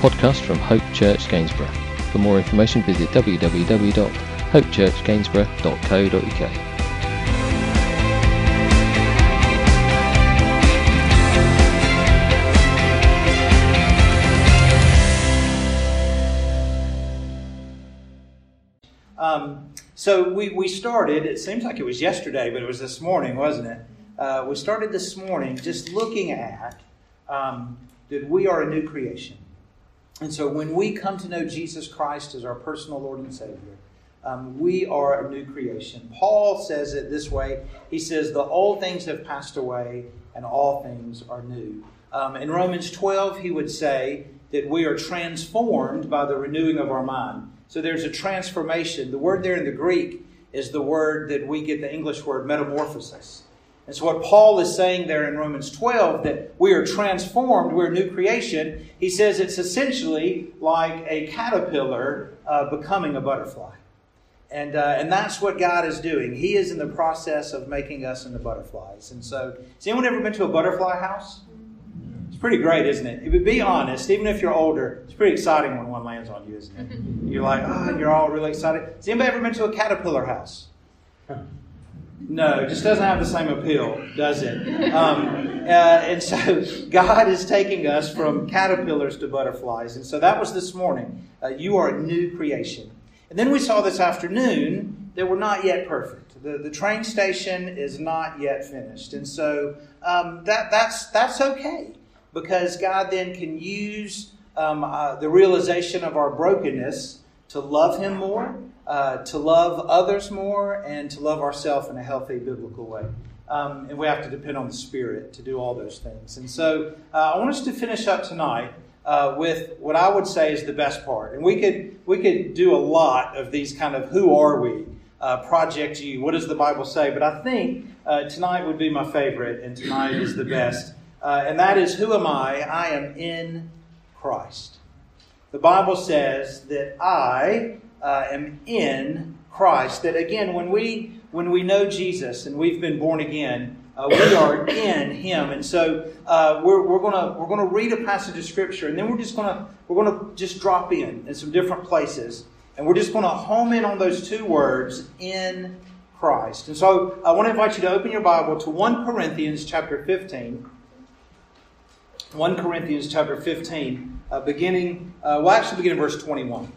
Podcast from Hope Church Gainsborough. For more information, visit www.hopechurchgainsborough.co.uk. Um, so we, we started, it seems like it was yesterday, but it was this morning, wasn't it? Uh, we started this morning just looking at um, that we are a new creation. And so when we come to know Jesus Christ as our personal Lord and Savior, um, we are a new creation. Paul says it this way He says, The old things have passed away, and all things are new. Um, in Romans 12, he would say that we are transformed by the renewing of our mind. So there's a transformation. The word there in the Greek is the word that we get the English word metamorphosis. And so, what Paul is saying there in Romans 12, that we are transformed, we're a new creation, he says it's essentially like a caterpillar uh, becoming a butterfly. And, uh, and that's what God is doing. He is in the process of making us into butterflies. And so, has anyone ever been to a butterfly house? It's pretty great, isn't it? But be honest, even if you're older, it's pretty exciting when one lands on you, isn't it? You're like, oh, you're all really excited. Has anybody ever been to a caterpillar house? No, it just doesn't have the same appeal, does it? Um, uh, and so God is taking us from caterpillars to butterflies. And so that was this morning. Uh, you are a new creation. And then we saw this afternoon that we're not yet perfect. The, the train station is not yet finished. And so um, that, that's, that's okay because God then can use um, uh, the realization of our brokenness to love Him more uh, to love others more and to love ourselves in a healthy biblical way. Um, and we have to depend on the Spirit to do all those things. And so uh, I want us to finish up tonight uh, with what I would say is the best part. And we could we could do a lot of these kind of who are we, uh, project you, what does the Bible say? But I think uh, tonight would be my favorite, and tonight is the best. Uh, and that is who am I? I am in Christ. The Bible says that I uh, am in Christ. That again, when we when we know Jesus and we've been born again, uh, we are in Him. And so uh, we're, we're gonna we're gonna read a passage of Scripture, and then we're just gonna we're gonna just drop in in some different places, and we're just gonna home in on those two words in Christ. And so I want to invite you to open your Bible to 1 Corinthians chapter 15. 1 Corinthians chapter 15, uh, beginning, uh, well, actually, beginning verse 21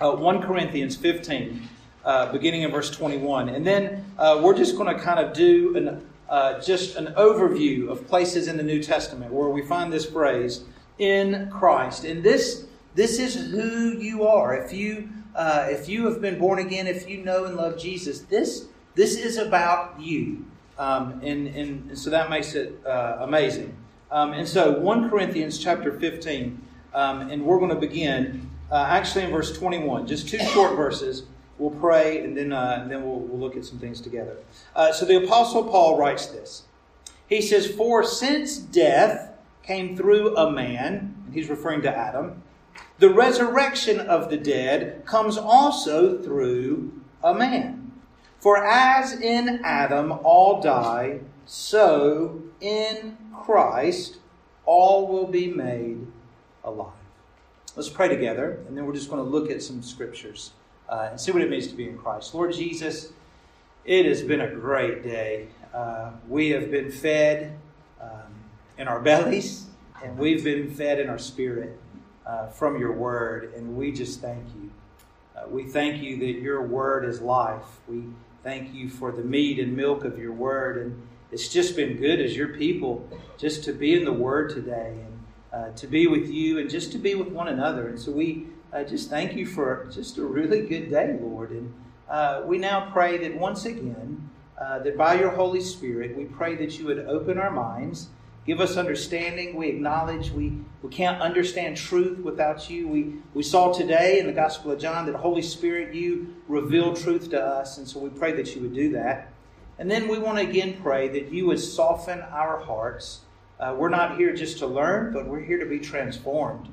uh, 1 Corinthians 15, uh, beginning in verse 21. And then uh, we're just going to kind of do an, uh, just an overview of places in the New Testament where we find this phrase, in Christ. And this, this is who you are. If you, uh, if you have been born again, if you know and love Jesus, this, this is about you. Um, and, and so that makes it uh, amazing. Um, and so 1 Corinthians chapter 15, um, and we're going to begin uh, actually in verse 21, just two short verses. We'll pray and then, uh, and then we'll, we'll, look at some things together. Uh, so the Apostle Paul writes this. He says, For since death came through a man, and he's referring to Adam, the resurrection of the dead comes also through a man. For as in Adam all die, so in Christ all will be made alive. Let's pray together, and then we're just going to look at some scriptures uh, and see what it means to be in Christ. Lord Jesus, it has been a great day. Uh, we have been fed um, in our bellies, and we've been fed in our spirit uh, from your word, and we just thank you. Uh, we thank you that your word is life. We thank you for the meat and milk of your word, and it's just been good as your people just to be in the word today. And uh, to be with you and just to be with one another. And so we uh, just thank you for just a really good day, Lord. And uh, we now pray that once again, uh, that by your Holy Spirit, we pray that you would open our minds, give us understanding. We acknowledge we, we can't understand truth without you. We, we saw today in the Gospel of John that Holy Spirit, you reveal truth to us. And so we pray that you would do that. And then we want to again pray that you would soften our hearts uh, we're not here just to learn, but we're here to be transformed.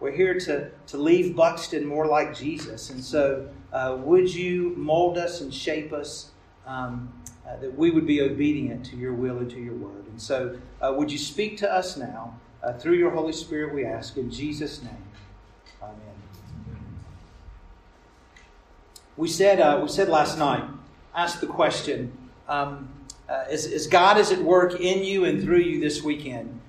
We're here to, to leave Buxton more like Jesus. And so, uh, would you mold us and shape us um, uh, that we would be obedient to your will and to your word? And so, uh, would you speak to us now? Uh, through your Holy Spirit, we ask in Jesus' name. Amen. We said, uh, we said last night, asked the question um, uh, is, is God is at work in you and through you this weekend?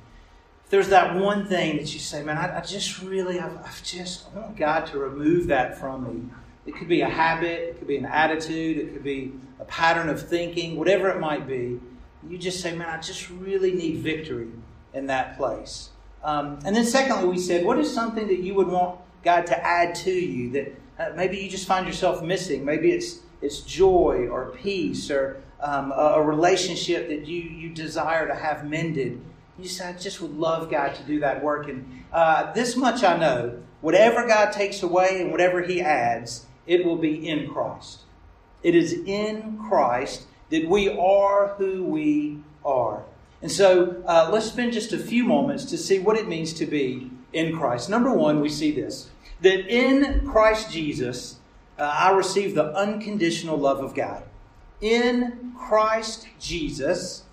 If there's that one thing that you say, man, I, I just really, I've, I've just, I want God to remove that from me. It could be a habit, it could be an attitude, it could be a pattern of thinking, whatever it might be. You just say, man, I just really need victory in that place. Um, and then, secondly, we said, what is something that you would want God to add to you that uh, maybe you just find yourself missing? Maybe it's it's joy or peace or um, a, a, relationship that you you desire to have mended. You say, I just would love God to do that work. And uh, this much I know: whatever God takes away and whatever He adds, it will be in Christ. It is in Christ that we are who we are. And so uh, let's spend just a few moments to see what it means to be in Christ. Number one, we see this that in Christ Jesus, uh, I receive the unconditional love of God. In Christ Jesus,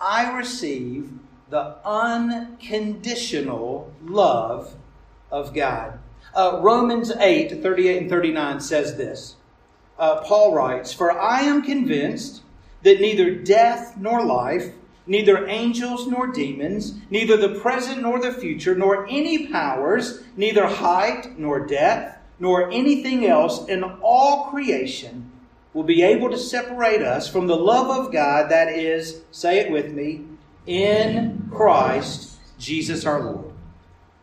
I receive the unconditional love of God. Uh, Romans 8, 38 and 39 says this. Uh, Paul writes, For I am convinced that neither death nor life, neither angels nor demons, neither the present nor the future, nor any powers, neither height nor depth, nor anything else in all creation will be able to separate us from the love of God that is, say it with me, in Christ Jesus our Lord.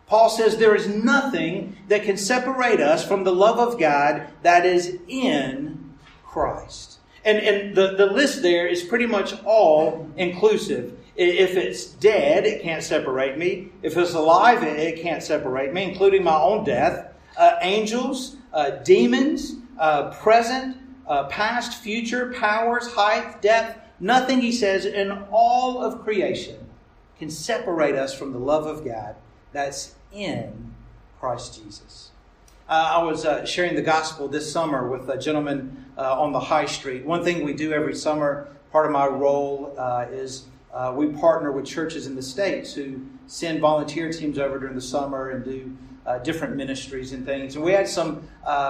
Paul says there is nothing that can separate us from the love of God that is in Christ. And, and the, the list there is pretty much all inclusive. If it's dead, it can't separate me. If it's alive, it can't separate me, including my own death. Uh, angels, uh, demons, uh, present, uh, past, future, powers, height, depth. Nothing, he says, in all of creation can separate us from the love of God that's in Christ Jesus. Uh, I was uh, sharing the gospel this summer with a gentleman uh, on the high street. One thing we do every summer, part of my role uh, is uh, we partner with churches in the States who send volunteer teams over during the summer and do uh, different ministries and things. And we had some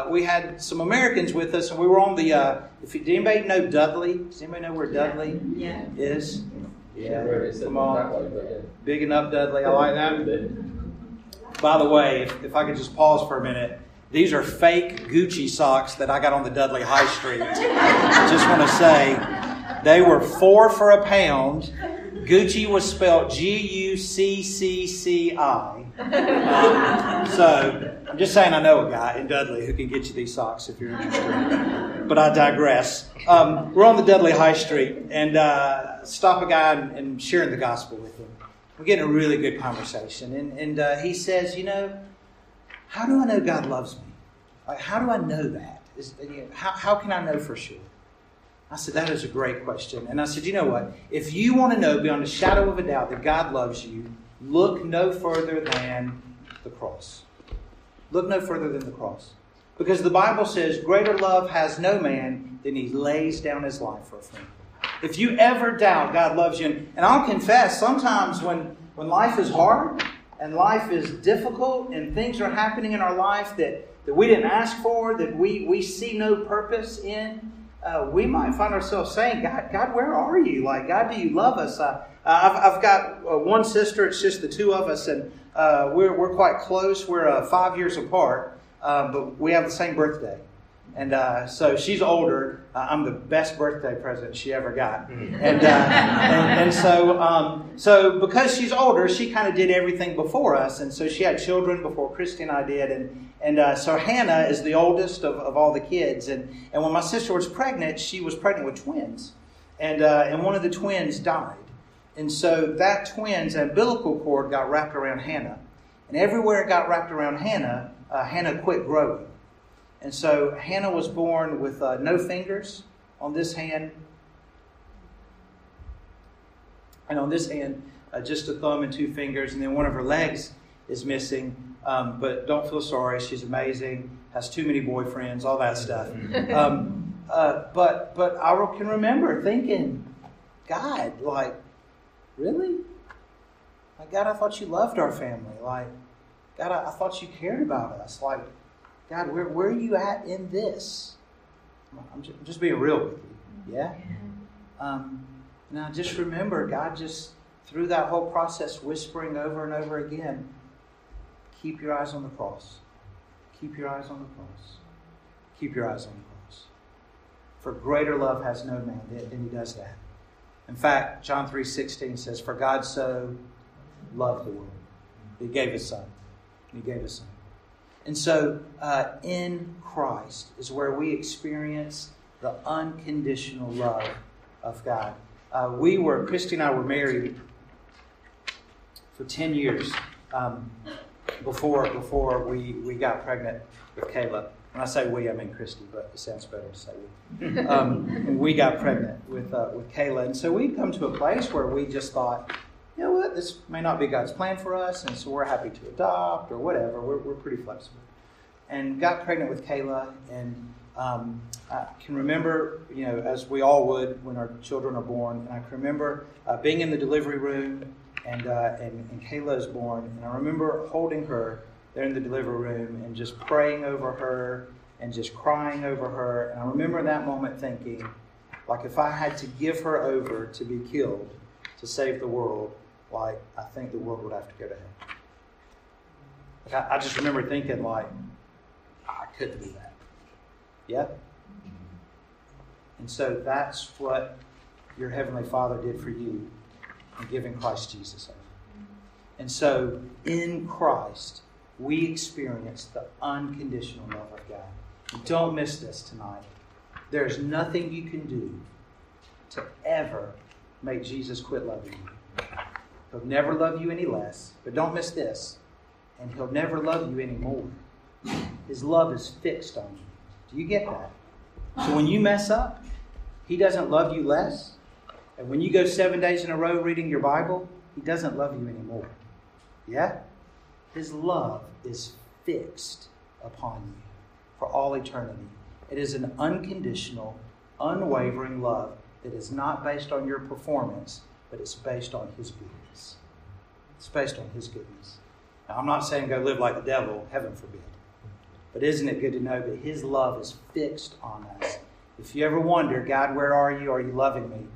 we had some Americans with us, and we were on the. if did anybody know Dudley? Does anybody know where Dudley yeah. is? Yeah, come on, big enough, Dudley. I like that. By the way, if, if I could just pause for a minute, these are fake Gucci socks that I got on the Dudley High Street. I just want to say they were four for a pound. Gucci was spelled G U C C C I. So I'm just saying I know a guy in Dudley who can get you these socks if you're interested. But I digress. Um, we're on the Dudley High Street and uh, stop a guy and, and sharing the gospel with him. We're getting a really good conversation. And, and uh, he says, You know, how do I know God loves me? Like, how do I know that? Is, you know, how, how can I know for sure? I said, That is a great question. And I said, You know what? If you want to know beyond a shadow of a doubt that God loves you, look no further than the cross. Look no further than the cross. Because the Bible says, Greater love has no man than he lays down his life for a friend. If you ever doubt God loves you, and I'll confess, sometimes when, when life is hard and life is difficult and things are happening in our life that, that we didn't ask for, that we, we see no purpose in, uh, we might find ourselves saying, God, God, where are you? Like, God, do you love us? Uh, I've, I've got uh, one sister, it's just the two of us, and uh, we're, we're quite close. We're uh, five years apart, uh, but we have the same birthday. And uh, so she's older. Uh, I'm the best birthday present she ever got. Mm-hmm. And, uh, and, and, so, um, so because she's older, she kind of did everything before us. And so she had children before Christy and I did. And, and uh, so Hannah is the oldest of, of all the kids. And, and when my sister was pregnant, she was pregnant with twins. And, uh, and one of the twins died. And so that twin's umbilical cord got wrapped around Hannah. And everywhere it got wrapped around Hannah, uh, Hannah quit growing. And so Hannah was born with uh, no fingers on this hand, and on this hand, uh, just a thumb and two fingers, and then one of her legs is missing. Um, but don't feel sorry; she's amazing. Has too many boyfriends, all that stuff. Um, uh, but but I can remember thinking, God, like, really? Like, God, I thought you loved our family. Like, God, I, I thought you cared about us. Like, God, where, where are you at in this? I'm just, I'm just being real with you. Yeah? Um, now, just remember, God just, through that whole process, whispering over and over again, keep your eyes on the cross. Keep your eyes on the cross. Keep your eyes on the cross. For greater love has no man than he does that. In fact, John 3.16 says, For God so loved the world. He gave his son. He gave his son. And so, uh, in Christ is where we experience the unconditional love of God. Uh, we were, Christy and I were married for 10 years um, before, before we, we got pregnant with Kayla. When I say we, I mean Christy, but it sounds better to say we. Um, we got pregnant with, uh, with Kayla. And so we'd come to a place where we just thought, you know what, this may not be God's plan for us, and so we're happy to adopt or whatever. We're, we're pretty flexible. And got pregnant with Kayla, and um, I can remember, you know, as we all would when our children are born, and I can remember uh, being in the delivery room, and, uh, and, and Kayla is born, and I remember holding her there in the delivery room and just praying over her and just crying over her. And I remember that moment thinking, like, if I had to give her over to be killed to save the world, like, I think the world would have to go to hell. Like, I, I just remember thinking, like, I couldn't do that. Yeah? And so that's what your Heavenly Father did for you in giving Christ Jesus over. And so in Christ, we experience the unconditional love of God. Don't miss this tonight. There is nothing you can do to ever make Jesus quit loving you. He'll never love you any less, but don't miss this. And he'll never love you any more. His love is fixed on you. Do you get that? So when you mess up, he doesn't love you less. And when you go seven days in a row reading your Bible, he doesn't love you anymore. Yeah? His love is fixed upon you for all eternity. It is an unconditional, unwavering love that is not based on your performance, but it's based on His goodness. It's based on His goodness. Now, I'm not saying go live like the devil, heaven forbid. But isn't it good to know that His love is fixed on us? If you ever wonder, God, where are you? Are you loving me?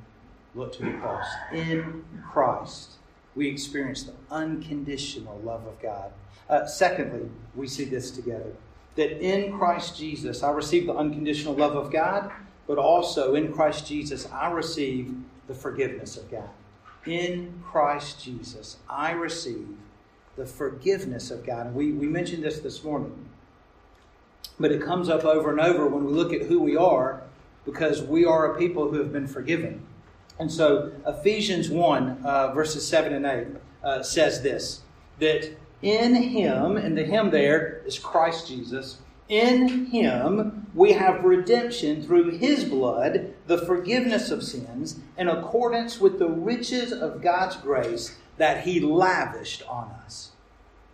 Look to the cross. In Christ, we experience the unconditional love of God. Uh, secondly, we see this together that in Christ Jesus, I receive the unconditional love of God, but also in Christ Jesus, I receive the forgiveness of God. In Christ Jesus, I receive the forgiveness of God. And we, we mentioned this this morning, but it comes up over and over when we look at who we are because we are a people who have been forgiven. And so Ephesians 1, uh, verses 7 and 8, uh, says this that in him, and the him there is Christ Jesus, in him we have redemption through his blood, the forgiveness of sins, in accordance with the riches of God's grace that he lavished on us.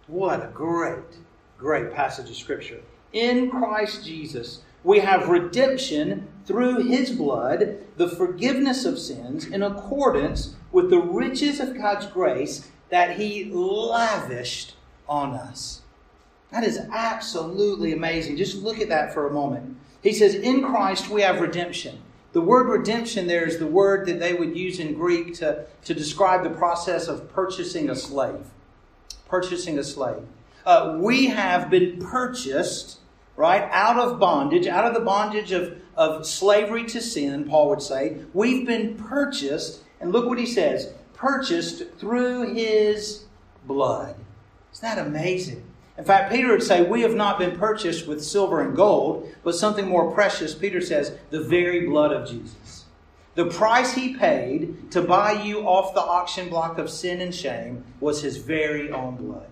What a great, great passage of Scripture. In Christ Jesus, we have redemption through his blood, the forgiveness of sins, in accordance with the riches of God's grace that he lavished on us. That is absolutely amazing. Just look at that for a moment. He says, In Christ we have redemption. The word redemption there is the word that they would use in Greek to, to describe the process of purchasing a slave. Purchasing a slave. Uh, we have been purchased right? Out of bondage, out of the bondage of, of slavery to sin, Paul would say. We've been purchased, and look what he says purchased through his blood. Isn't that amazing? In fact, Peter would say, We have not been purchased with silver and gold, but something more precious. Peter says, the very blood of Jesus. The price he paid to buy you off the auction block of sin and shame was his very own blood.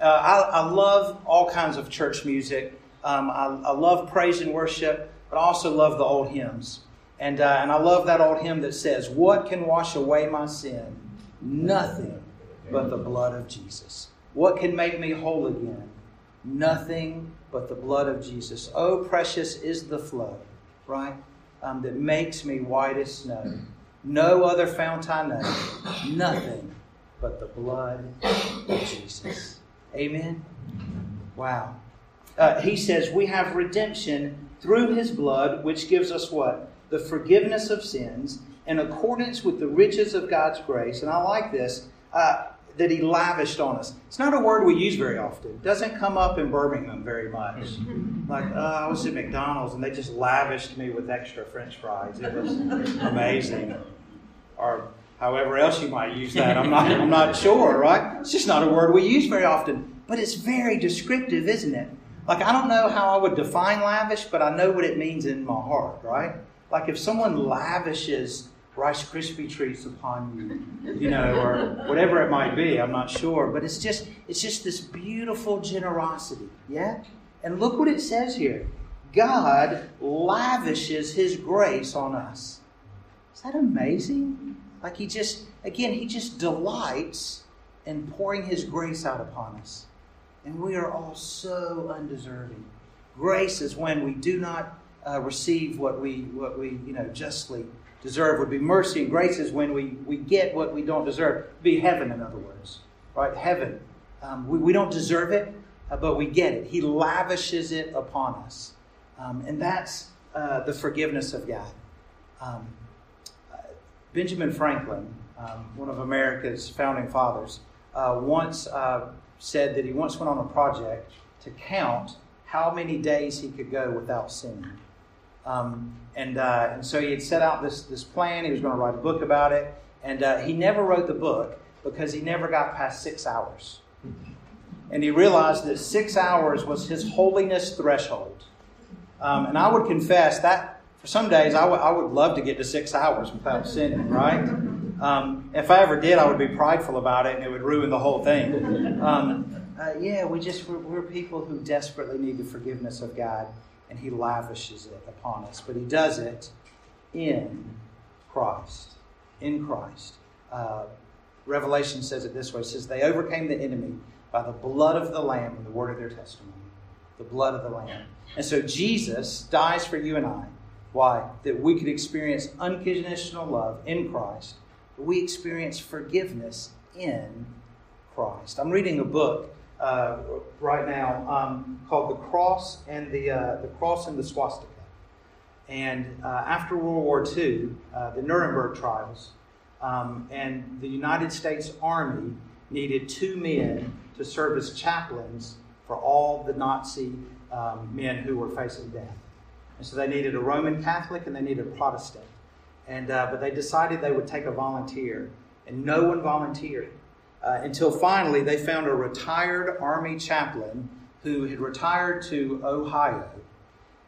Uh, I, I love all kinds of church music. Um, I, I, love praise and worship, but I also love the old hymns. And, uh, and I love that old hymn that says, What can wash away my sin? Nothing but the blood of Jesus. What can make me whole again? Nothing but the blood of Jesus. Oh, precious is the flow, right? Um, that makes me white as snow. No other fount I know. Nothing but the blood of Jesus. Amen? Wow. Uh, he says, We have redemption through his blood, which gives us what? The forgiveness of sins in accordance with the riches of God's grace. And I like this. Uh, that he lavished on us. It's not a word we use very often. It doesn't come up in Birmingham very much. Like, uh, I was at McDonald's and they just lavished me with extra french fries. It was amazing. Or however else you might use that. I'm not, I'm not sure, right? It's just not a word we use very often. But it's very descriptive, isn't it? Like, I don't know how I would define lavish, but I know what it means in my heart, right? Like, if someone lavishes Rice Krispie treats upon you, you know, or whatever it might be. I'm not sure, but it's just it's just this beautiful generosity, yeah. And look what it says here: God lavishes His grace on us. Is that amazing? Like He just again He just delights in pouring His grace out upon us, and we are all so undeserving. Grace is when we do not uh, receive what we what we you know justly deserve would be mercy, and grace is when we, we get what we don't deserve. Be heaven, in other words. Right? Heaven. Um, we, we don't deserve it, uh, but we get it. He lavishes it upon us. Um, and that's uh, the forgiveness of God. Um, uh, Benjamin Franklin, um, one of America's founding fathers, uh, once uh, said that he once went on a project to count how many days he could go without sinning. Um, and, uh, and so he had set out this, this plan. He was going to write a book about it. And uh, he never wrote the book because he never got past six hours. And he realized that six hours was his holiness threshold. Um, and I would confess that for some days I, w- I would love to get to six hours without sinning, right? Um, if I ever did, I would be prideful about it and it would ruin the whole thing. Um, uh, yeah, we just, we're, we're people who desperately need the forgiveness of God and he lavishes it upon us. But he does it in Christ. In Christ. Uh, Revelation says it this way it says, They overcame the enemy by the blood of the Lamb and the word of their testimony. The blood of the Lamb. And so Jesus dies for you and I. Why? That we could experience unconditional love in Christ. We experience forgiveness in Christ. I'm reading a book uh, right now um, called the Cross and the uh, the Cross and the Swastika. And uh, after World War II, uh, the Nuremberg trials, um, and the United States Army needed two men to serve as chaplains for all the Nazi um, men who were facing death. And so they needed a Roman Catholic and they needed a Protestant. And, uh, but they decided they would take a volunteer, and no one volunteered uh, until finally they found a retired Army chaplain who had retired to Ohio.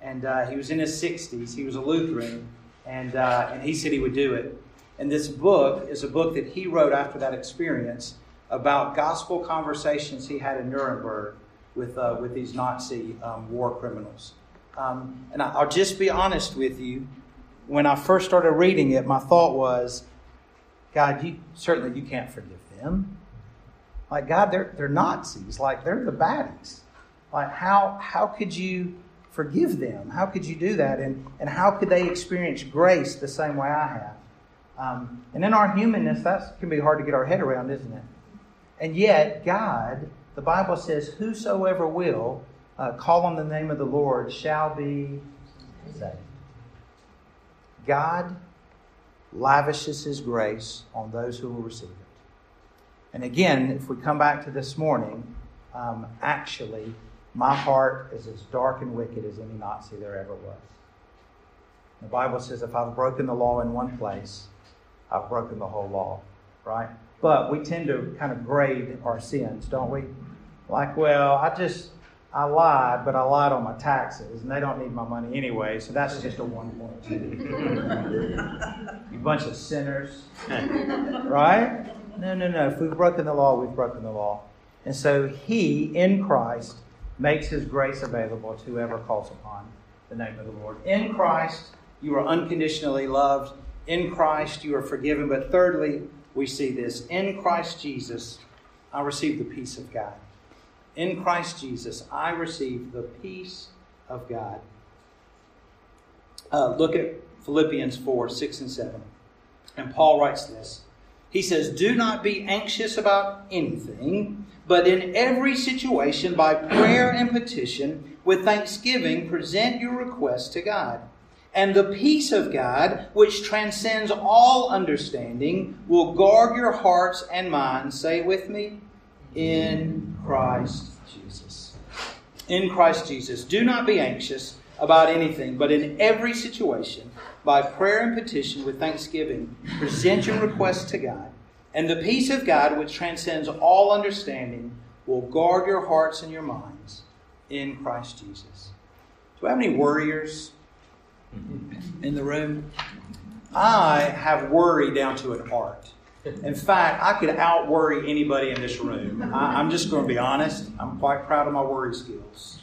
And uh, he was in his 60s. He was a Lutheran. And, uh, and he said he would do it. And this book is a book that he wrote after that experience about gospel conversations he had in Nuremberg with, uh, with these Nazi um, war criminals. Um, and I'll just be honest with you. When I first started reading it, my thought was, God, you certainly you can't forgive them. Like, God, they're, they're Nazis. Like, they're the baddies. Like, how, how could you forgive them? How could you do that? And, and how could they experience grace the same way I have? Um, and in our humanness, that can be hard to get our head around, isn't it? And yet, God, the Bible says, whosoever will uh, call on the name of the Lord shall be saved. God lavishes his grace on those who will receive it. And again, if we come back to this morning, um, actually, my heart is as dark and wicked as any Nazi there ever was. The Bible says if I've broken the law in one place, I've broken the whole law, right? But we tend to kind of grade our sins, don't we? Like, well, I just, I lied, but I lied on my taxes, and they don't need my money anyway, so that's just a one point. you bunch of sinners, right? No, no, no. If we've broken the law, we've broken the law. And so He, in Christ, makes His grace available to whoever calls upon the name of the Lord. In Christ, you are unconditionally loved. In Christ, you are forgiven. But thirdly, we see this in Christ Jesus, I receive the peace of God. In Christ Jesus, I receive the peace of God. Uh, look at Philippians 4 6 and 7. And Paul writes this He says, Do not be anxious about anything, but in every situation, by prayer and petition, with thanksgiving, present your requests to God. And the peace of God, which transcends all understanding, will guard your hearts and minds. Say it with me in Christ Jesus. In Christ Jesus. Do not be anxious about anything, but in every situation, by prayer and petition with thanksgiving, present your requests to God. And the peace of God, which transcends all understanding, will guard your hearts and your minds in Christ Jesus. Do we have any worriers in the room? I have worry down to an art. In fact, I could out worry anybody in this room. I, am just going to be honest. I'm quite proud of my worry skills.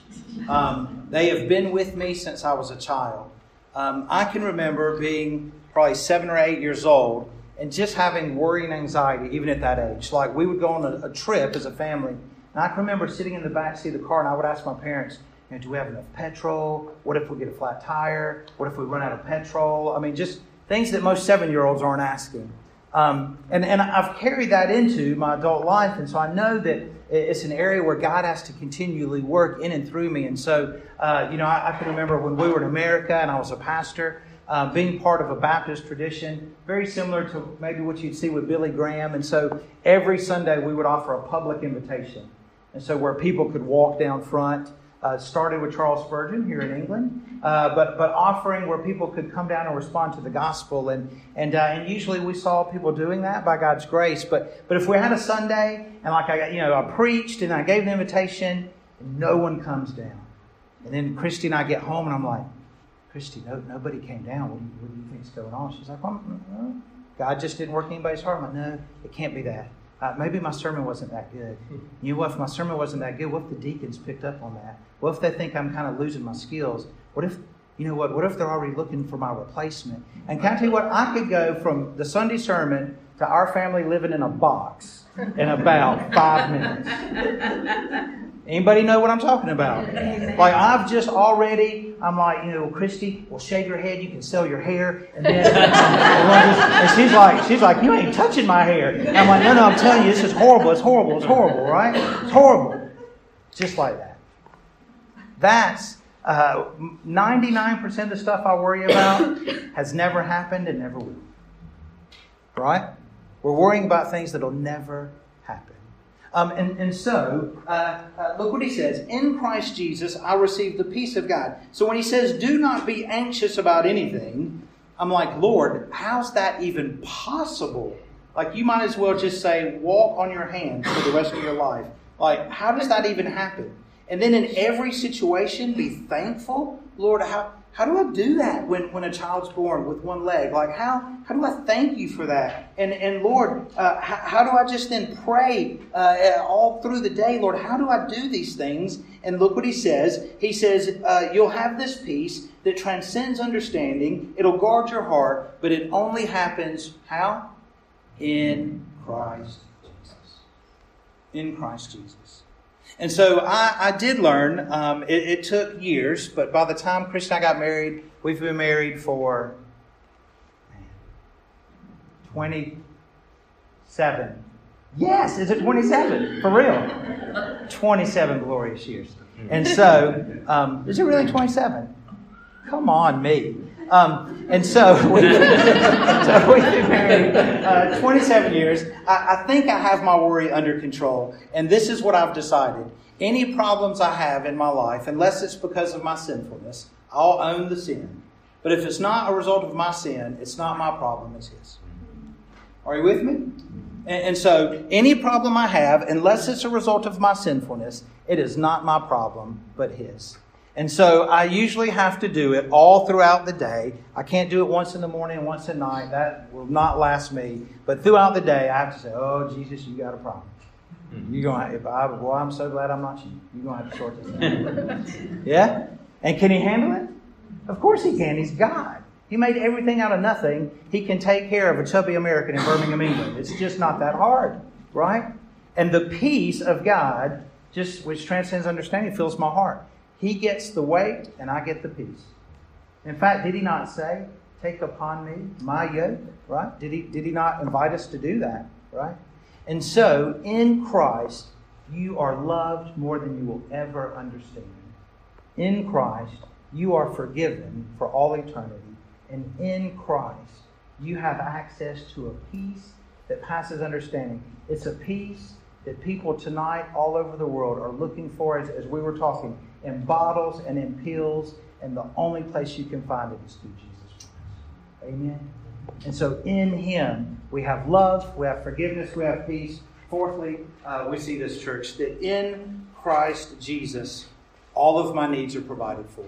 Um, they have been with me since I was a child. Um, I can remember being probably seven or eight years old and just having worry and anxiety even at that age. Like we would go on a, a trip as a family, and I can remember sitting in the back seat of the car and I would ask my parents, know, do we have enough petrol? What if we get a flat tire? What if we run out of petrol? I mean, just things that most seven year olds aren't asking. Um, and, and I've carried that into my adult life, and so I know that it's an area where God has to continually work in and through me. And so, uh, you know, I, I, can remember when we were in America and I was a pastor, uh, being part of a Baptist tradition, very similar to maybe what you'd see with Billy Graham. And so every Sunday we would offer a public invitation. And so where people could walk down front, uh, started with Charles Spurgeon here in England, uh, but but offering where people could come down and respond to the gospel, and and uh, and usually we saw people doing that by God's grace. But but if we had a Sunday and like I you know I preached and I gave the invitation, and no one comes down, and then Christy and I get home and I'm like, Christy, no, nobody came down. What do, you, what do you going on? She's like, well, God just didn't work anybody's heart. I'm like, no, it can't be that. Uh, maybe my sermon wasn't that good. You know what? If my sermon wasn't that good, what if the deacons picked up on that? What if they think I'm kind of losing my skills? What if, you know what? What if they're already looking for my replacement? And can I tell you what? I could go from the Sunday sermon to our family living in a box in about five minutes. Anybody know what I'm talking about? Like I've just already, I'm like, you know, Christy, well, shave your head. You can sell your hair, and then, and she's like, she's like, you ain't touching my hair. And I'm like, no, no, I'm telling you, this is horrible. It's horrible. It's horrible, right? It's horrible. Just like that. That's uh, 99% of the stuff I worry about has never happened and never will. Right? We're worrying about things that'll never happen. Um, and, and so, uh, uh, look what he says. In Christ Jesus, I received the peace of God. So when he says, do not be anxious about anything, I'm like, Lord, how's that even possible? Like, you might as well just say, walk on your hands for the rest of your life. Like, how does that even happen? And then in every situation, be thankful. Lord, how, how do I do that when, when a child's born with one leg? Like, how, how do I thank you for that? And, and Lord, uh, how, how, do I just then pray uh, all through the day? Lord, how do I do these things? And look what he says. He says, uh, You'll have this peace that transcends understanding. It'll guard your heart, but it only happens how? In Christ Jesus. In Christ Jesus. And so I, I did learn. Um, it, it, took years, but by the time Chris and I got married, we've been married for man, 27. Yes, is it 27? For real. 27 glorious years. And so, um, is it really 27? Come on, me. Um, and so, we, so we've been married uh, 27 years. I, I think I have my worry under control. And this is what I've decided. Any problems I have in my life, unless it's because of my sinfulness, I'll own the sin. But if it's not a result of my sin, it's not my problem, it's His. Are you with me? And, and so, any problem I have, unless it's a result of my sinfulness, it is not my problem, but His. And so I usually have to do it all throughout the day. I can't do it once in the morning and once at night. That will not last me. But throughout the day, I have to say, "Oh Jesus, you got a problem. You're going. to If I, well, I'm so glad I'm not you. You're going to have to sort this out." yeah. And can He handle it? Of course He can. He's God. He made everything out of nothing. He can take care of a chubby American in Birmingham, England. It's just not that hard, right? And the peace of God, just which transcends understanding, fills my heart. He gets the weight and I get the peace. In fact, did he not say, Take upon me my yoke, right? Did he, did he not invite us to do that, right? And so, in Christ, you are loved more than you will ever understand. In Christ, you are forgiven for all eternity. And in Christ, you have access to a peace that passes understanding. It's a peace that people tonight all over the world are looking for, as, as we were talking, in bottles and in pills, and the only place you can find it is through Jesus Christ. Amen. And so in Him, we have love, we have forgiveness, we have peace. Fourthly, uh, we see this church that in Christ Jesus, all of my needs are provided for.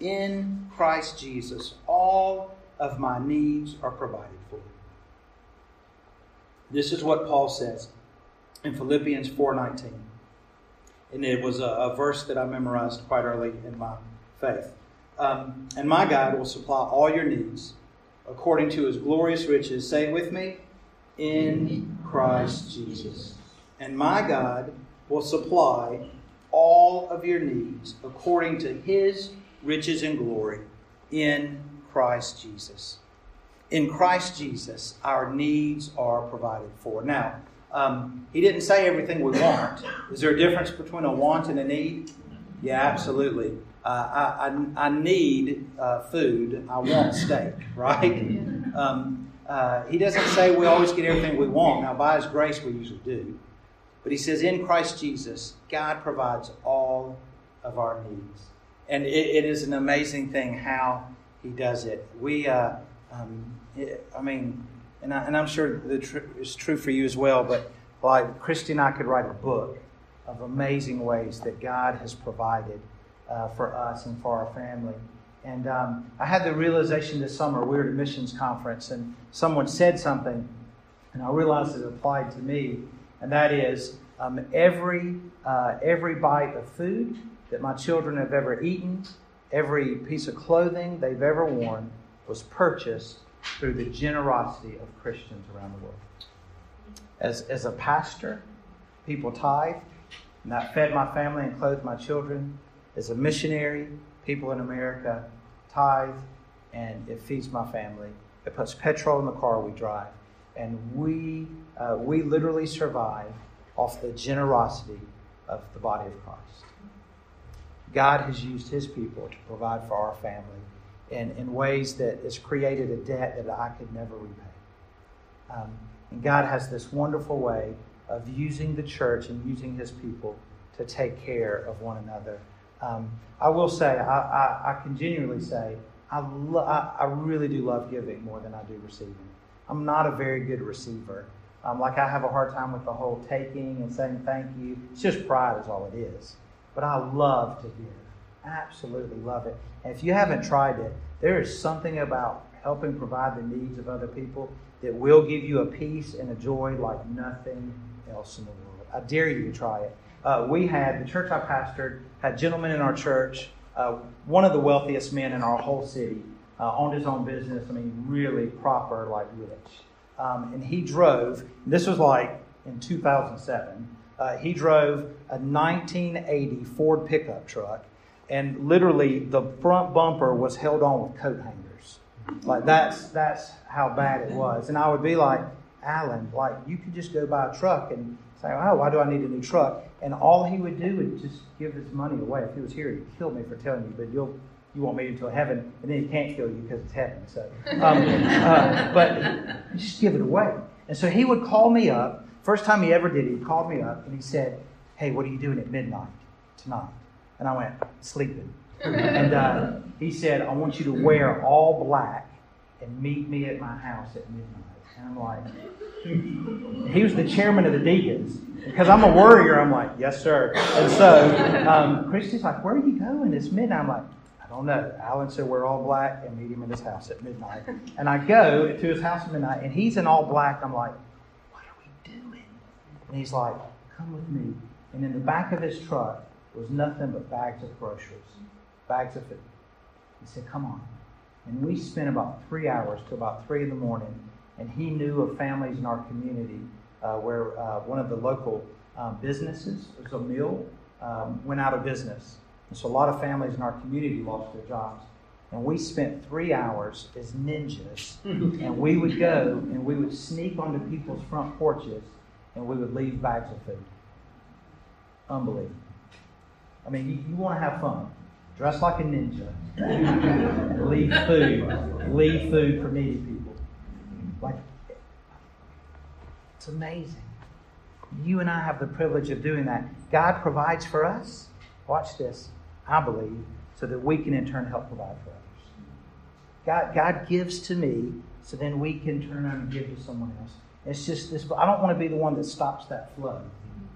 In Christ Jesus, all of my needs are provided for. This is what Paul says in Philippians 4:19. And it was a, a, verse that I memorized quite early in my faith. Um, and my God will supply all your needs according to his glorious riches. Say it with me in Christ Jesus. And my God will supply all of your needs according to his riches and glory in Christ Jesus. In Christ Jesus, our needs are provided for. Now, um, he didn't say everything we want. Is there a difference between a want and a need? Yeah, absolutely. Uh, I, I, I, need uh, food. I want steak, right? Um, uh, he doesn't say we always get everything we want. Now, by His grace, we usually do. But He says, in Christ Jesus, God provides all of our needs. And it, it is an amazing thing how He does it. We, uh, um, it, I mean, and, I, am sure it's true for you as well, but like Christy and I could write a book of amazing ways that God has provided uh, for us and for our family. And um, I had the realization this summer, we were at a missions conference, and someone said something, and I realized it applied to me, and that is um, every, uh, every bite of food that my children have ever eaten, every piece of clothing they've ever worn was purchased through the generosity of Christians around the world. As, as a pastor, people tithe, and that fed my family and clothed my children. As a missionary, people in America tithe, and it feeds my family. It puts petrol in the car we drive. And we, uh, we literally survive off the generosity of the body of Christ. God has used his people to provide for our family in, in ways that has created a debt that I could never repay. Um, and God has this wonderful way of using the church and using his people to take care of one another. Um, I will say, I, I, I can genuinely say, I, lo- I, I, really do love giving more than I do receiving. I'm not a very good receiver. Um, like I have a hard time with the whole taking and saying thank you. It's just pride, is all it is. But I love to give. Absolutely love it. And if you haven't tried it, there is something about helping provide the needs of other people that will give you a peace and a joy like nothing else in the world. I dare you to try it. Uh, we had, the church I pastored, had gentlemen in our church, uh, one of the wealthiest men in our whole city, uh, owned his own business. I mean, really proper, like rich. Um, and he drove, this was like in 2007, uh, he drove a 1980 Ford pickup truck and literally the front bumper was held on with coat hangers. Like that's that's how bad it was. And I would be like, Alan, like you could just go buy a truck and say, oh, why do I need a new truck? And all he would do is just give his money away. If he was here, he'd kill me for telling you, but you'll you won't make it until heaven, and then he can't kill you because it's heaven. So, um, uh, but just give it away. And so he would call me up. First time he ever did, he called me up and he said, "Hey, what are you doing at midnight tonight?" And I went, sleeping. and uh, he said, I want you to wear all black and meet me at my house at midnight. And I'm like, he was the chairman of the deacons. Because I'm a worrier, I'm like, yes, sir. And so um, Christy's like, where are you going? It's midnight. I'm like, I don't know. Alan said we're all black and meet him in his house at midnight. And I go to his house at midnight and he's in all black. I'm like, what are we doing? And he's like, come with me. And in the back of his truck, was nothing but bags of groceries, bags of food. He said, Come on. And we spent about three hours to about three in the morning, and he knew of families in our community uh, where uh, one of the local um, businesses, was a mill, um, went out of business. And so a lot of families in our community lost their jobs. And we spent three hours as ninjas, and we would go and we would sneak onto people's front porches and we would leave bags of food. Unbelievable. I mean, you, you want to have fun. Dress like a ninja. leave food. Leave food for needy people. Like, it's amazing. You and I have the privilege of doing that. God provides for us. Watch this. I believe so that we can in turn help provide for others. God, God gives to me so then we can turn around and give to someone else. It's just this, I don't want to be the one that stops that flow.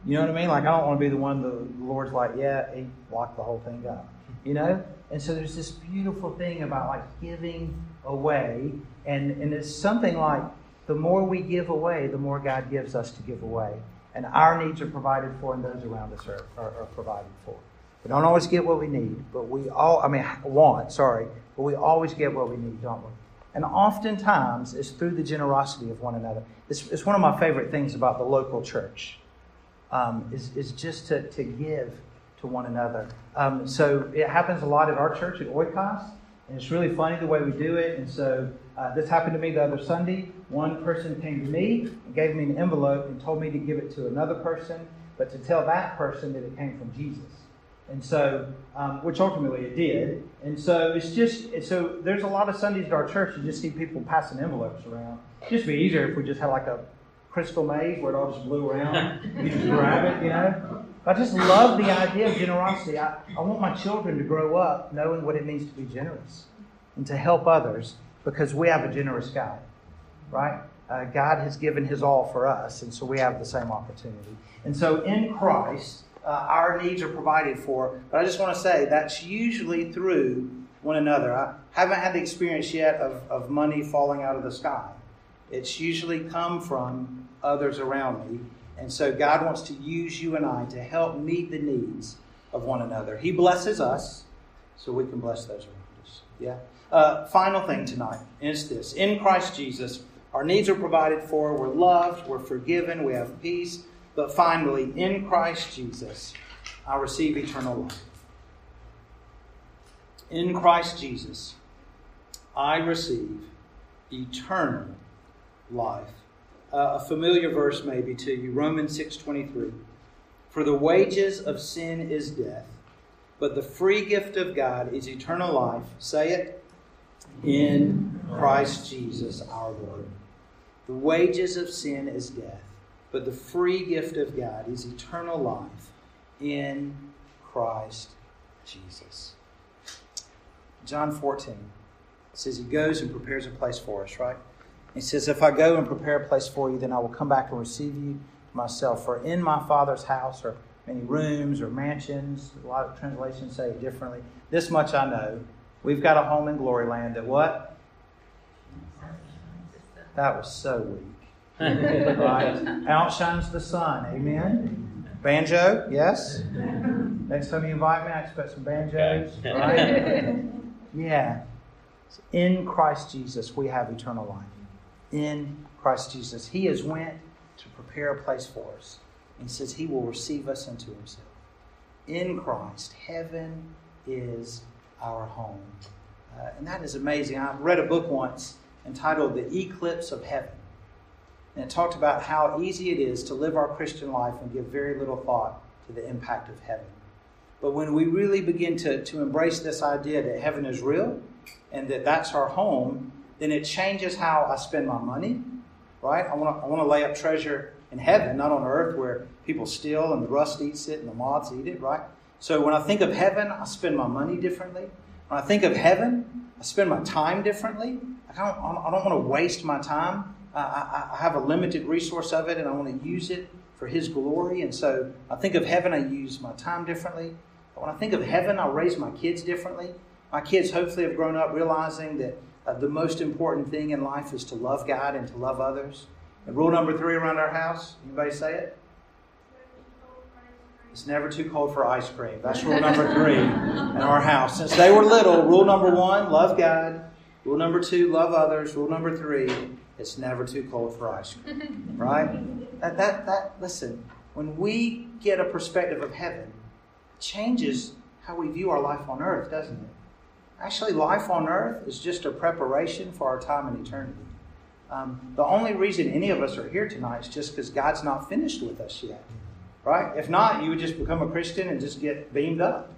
You know what I mean? Like, I don't want to be the one the Lord's like, yeah, he locked the whole thing up. You know? And so there's this beautiful thing about like giving away. And, and it's something like the more we give away, the more God gives us to give away. And our needs are provided for, and those around us are, are, are provided for. We don't always get what we need, but we all, I mean, want, sorry, but we always get what we need, don't we? And oftentimes it's through the generosity of one another. It's, it's one of my favorite things about the local church, um, is, is just to, to give to one another. Um, so it happens a lot at our church at Oikos, and it's really funny the way we do it. And so uh, this happened to me the other Sunday. One person came to me and gave me an envelope and told me to give it to another person, but to tell that person that it came from Jesus. And so, um, which ultimately it did. And so it's just, so there's a lot of Sundays at our church you just see people passing envelopes around. It'd just be easier if we just had like a crystal maze where it all just blew around. You just grab it, you know. I just love the idea of generosity. I, I want my children to grow up knowing what it means to be generous and to help others because we have a generous God, right? Uh, God has given His all for us, and so we have the same opportunity. And so in Christ, uh, our needs are provided for. But I just want to say that's usually through one another. I haven't had the experience yet of, of money falling out of the sky. It's usually come from others around me. And so God wants to use you and I to help meet the needs of one another. He blesses us so we can bless those around us. Yeah? Uh, final thing tonight is this In Christ Jesus, our needs are provided for, we're loved, we're forgiven, we have peace. But finally, in Christ Jesus, I receive eternal life. In Christ Jesus, I receive eternal life. Uh, a familiar verse maybe to you, Romans 6:23. For the wages of sin is death, but the free gift of God is eternal life. Say it in Christ Jesus our Lord. The wages of sin is death, but the free gift of God is eternal life in Christ Jesus. John 14 says he goes and prepares a place for us, right? He says, If I go and prepare a place for you, then I will come back and receive you myself. For in my Father's house are many rooms or mansions. A lot of translations say it differently. This much I know. We've got a home in glory land that what? That was so weak. right? Outshines the sun. Amen. Banjo, yes. Next time you invite me, I expect some banjos. Right? Yeah. In Christ Jesus, we have eternal life in Christ Jesus. He has went to prepare a place for us. He says he will receive us into himself. In Christ, heaven is our home. Uh, and that is amazing. I read a book once entitled The Eclipse of Heaven. And it talked about how easy it is to live our Christian life and give very little thought to the impact of heaven. But when we really begin to, to embrace this idea that heaven is real and that that's our home, then it changes how I spend my money, right? I want to I want to lay up treasure in heaven, not on earth where people steal and the rust eats it and the moths eat it, right? So when I think of heaven, I spend my money differently. When I think of heaven, I spend my time differently. I don't, I don't want to waste my time. I, I have a limited resource of it and I want to use it for His glory. And so I think of heaven, I use my time differently. But when I think of heaven, I raise my kids differently. My kids hopefully have grown up realizing that uh, the most important thing in life is to love God and to love others. And rule number three around our house, anybody say it? It's never too cold for ice cream. That's rule number three in our house. Since they were little, rule number one, love God. Rule number two, love others. Rule number three, it's never too cold for ice cream. Right? That, that, that, listen, when we get a perspective of heaven, it changes how we view our life on earth, doesn't it? Actually, life on earth is just a preparation for our time in eternity. Um, the only reason any of us are here tonight is just because God's not finished with us yet. Right? If not, you would just become a Christian and just get beamed up.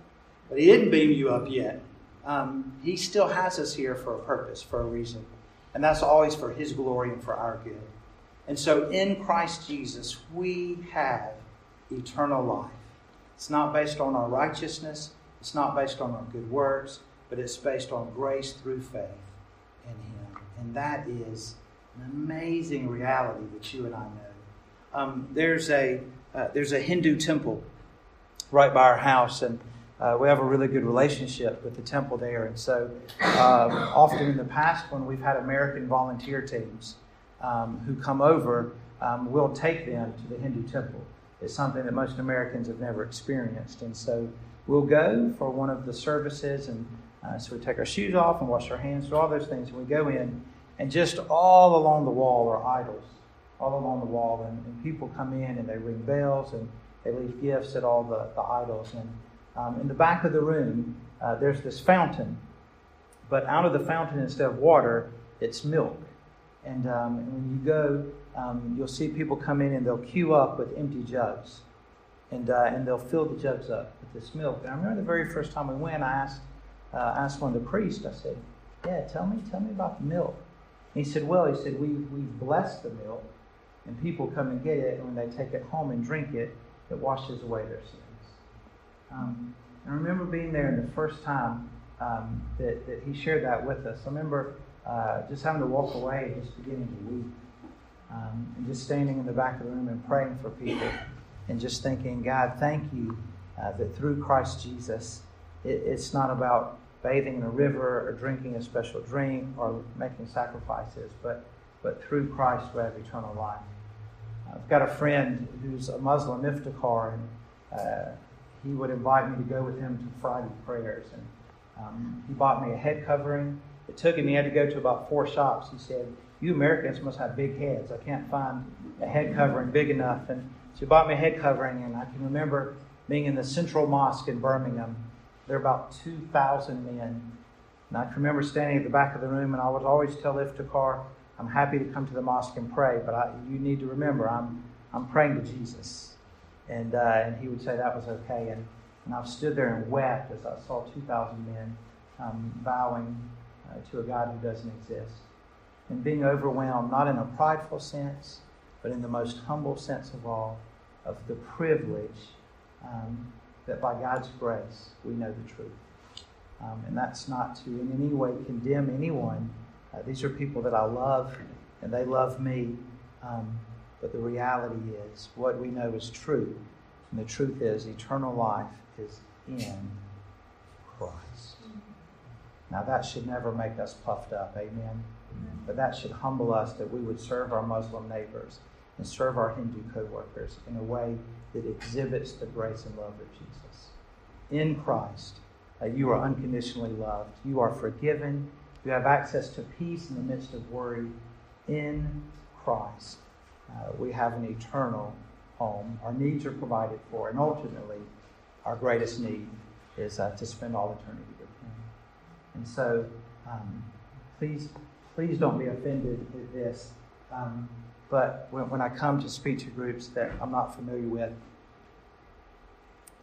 But He didn't beam you up yet. Um, he still has us here for a purpose, for a reason. And that's always for His glory and for our good. And so in Christ Jesus, we have eternal life. It's not based on our righteousness, it's not based on our good works, but it's based on grace through faith in Him. And that is an amazing reality that you and I know. Um, there's a uh, there's a Hindu temple right by our house, and uh, we have a really good relationship with the temple there. And so, uh, often in the past, when we've had American volunteer teams um, who come over, um, we'll take them to the Hindu temple. It's something that most Americans have never experienced. And so, we'll go for one of the services, and uh, so we take our shoes off and wash our hands, do all those things, and we go in, and just all along the wall are idols, all along the wall. And, and people come in and they ring bells and they leave gifts at all the, the idols. And um, in the back of the room, uh, there's this fountain, but out of the fountain, instead of water, it's milk. And, um, and when you go, um, you'll see people come in and they'll queue up with empty jugs. And, uh, and they'll fill the jugs up with this milk. And I remember the very first time we went, I asked, uh, asked one of the priests, I said, Yeah, tell me, tell me about the milk. And he said, Well, he said, we, we bless the milk, and people come and get it, and when they take it home and drink it, it washes away their sins. Um, I remember being there in the first time um, that, that he shared that with us. I remember uh, just having to walk away and just beginning to weep. Um, and just standing in the back of the room and praying for people and just thinking, God, thank you uh, that through Christ Jesus, it, it's not about bathing in a river or drinking a special drink or making sacrifices, but, but through Christ we have eternal life. I've got a friend who's a Muslim Iftikhar, and uh, he would invite me to go with him to Friday prayers. And um, he bought me a head covering. It took him, he had to go to about four shops. He said, You Americans must have big heads. I can't find a head covering big enough. And so he bought me a head covering, and I can remember being in the Central Mosque in Birmingham. There are about 2,000 men. And I can remember standing at the back of the room, and I would always tell Iftikhar, I'm happy to come to the mosque and pray, but I, you need to remember, I'm, I'm praying to Jesus. And, uh, and he would say that was okay. And, and I stood there and wept as I saw 2,000 men um, bowing uh, to a God who doesn't exist. And being overwhelmed, not in a prideful sense, but in the most humble sense of all, of the privilege um, that by God's grace we know the truth. Um, and that's not to in any way condemn anyone. Uh, these are people that I love, and they love me. Um, but the reality is, what we know is true. And the truth is, eternal life is in Christ. Now, that should never make us puffed up. Amen. But that should humble us that we would serve our Muslim neighbors and serve our Hindu co workers in a way that exhibits the grace and love of Jesus. In Christ, uh, you are unconditionally loved. You are forgiven. You have access to peace in the midst of worry. In Christ, uh, we have an eternal home. Our needs are provided for, and ultimately, our greatest need is uh, to spend all eternity with Him. And so, um, please, please don't be offended at this. Um, but when, when I come to speak to groups that I'm not familiar with,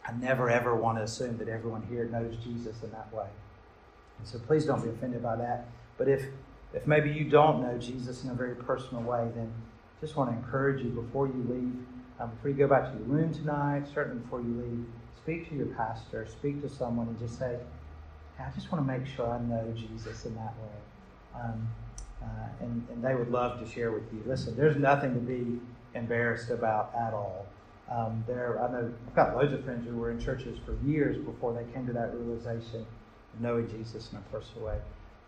I never ever want to assume that everyone here knows Jesus in that way. And so please don't be offended by that. But if if maybe you don't know Jesus in a very personal way, then just want to encourage you before you leave, um, before you go back to your room tonight, certainly before you leave, speak to your pastor, speak to someone, and just say, I just want to make sure I know Jesus in that way. Um, uh, and, and they would love to share with you. Listen, there's nothing to be embarrassed about at all. Um, there, I know I've got loads of friends who were in churches for years before they came to that realization of knowing Jesus in a personal way.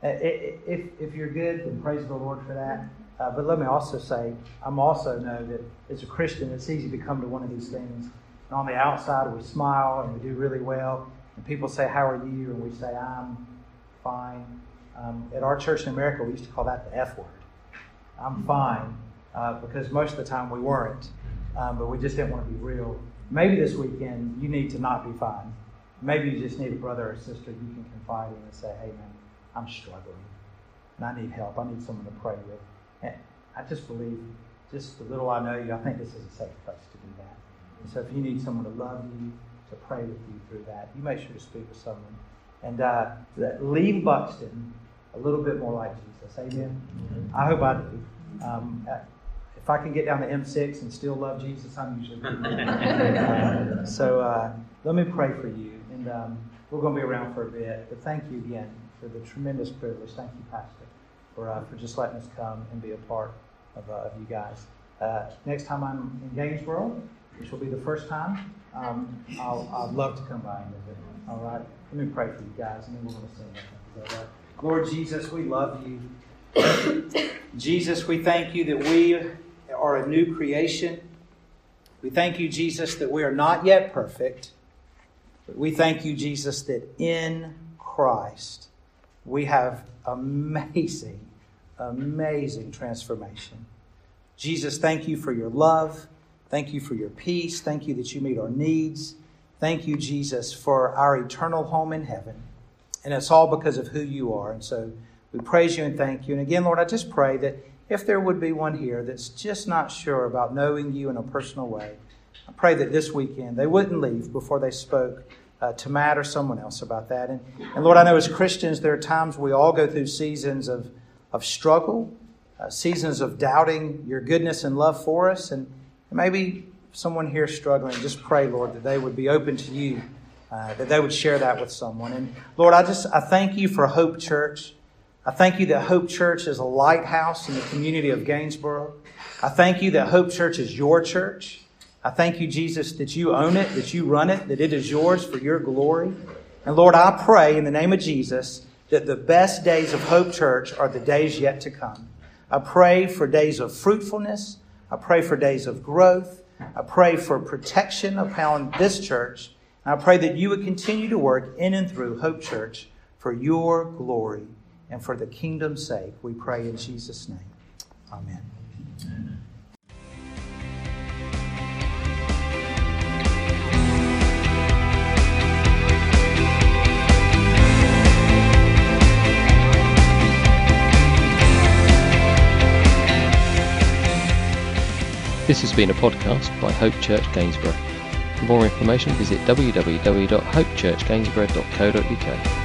Uh, if, if you're good, then praise the Lord for that. Uh, but let me also say, I'm also know that as a Christian, it's easy to come to one of these things. And on the outside, we smile and we do really well. And people say, How are you? And we say, I'm fine. Um, at our church in America, we used to call that the F word. I'm fine. Uh, because most of the time we weren't. Um, but we just didn't want to be real. Maybe this weekend, you need to not be fine. Maybe you just need a brother or sister you can confide in and say, hey, man, I'm struggling and I need help. I need someone to pray with. And I just believe, just the little I know you, I think this is a safe place to do that. And so if you need someone to love you, to pray with you through that, you make sure to speak with someone. And uh, leave Buxton a little bit more like Jesus. Amen. Mm-hmm. I hope I do. Um, if I can get down to M6 and still love Jesus, I'm usually uh, So uh, let me pray for you. And um, we're going to be around for a bit. But thank you again for the tremendous privilege. Thank you, Pastor, for, uh, for just letting us come and be a part of, uh, of you guys. Uh, next time I'm in Gainsborough, which will be the first time, um, I'll, I'd love to come by and visit. All right? Let me pray for you guys, and then we're going to sing. Lord Jesus, we love you. Jesus, we thank you that we are a new creation. We thank you, Jesus, that we are not yet perfect. But we thank you, Jesus, that in Christ we have amazing, amazing transformation. Jesus, thank you for your love. Thank you for your peace. Thank you that you meet our needs. Thank you, Jesus, for our eternal home in heaven. And it's all because of who you are. And so we praise you and thank you. And again, Lord, I just pray that if there would be one here that's just not sure about knowing you in a personal way, I pray that this weekend they wouldn't leave before they spoke uh, to Matt or someone else about that. And, and Lord, I know as Christians, there are times we all go through seasons of, of struggle, uh, seasons of doubting your goodness and love for us. And maybe someone here struggling, just pray, Lord, that they would be open to you, uh, that they would share that with someone. And Lord, I just I thank you for Hope Church. I thank you that Hope Church is a lighthouse in the community of Gainsborough. I thank you that Hope Church is your church. I thank you, Jesus, that you own it, that you run it, that it is yours for your glory. And Lord, I pray in the name of Jesus that the best days of Hope Church are the days yet to come. I pray for days of fruitfulness. I pray for days of growth. I pray for protection upon this church. I pray that you would continue to work in and through Hope Church for your glory and for the kingdom's sake. We pray in Jesus' name. Amen. This has been a podcast by Hope Church Gainsborough. For more information, visit www.hopechurchgainsborough.co.uk.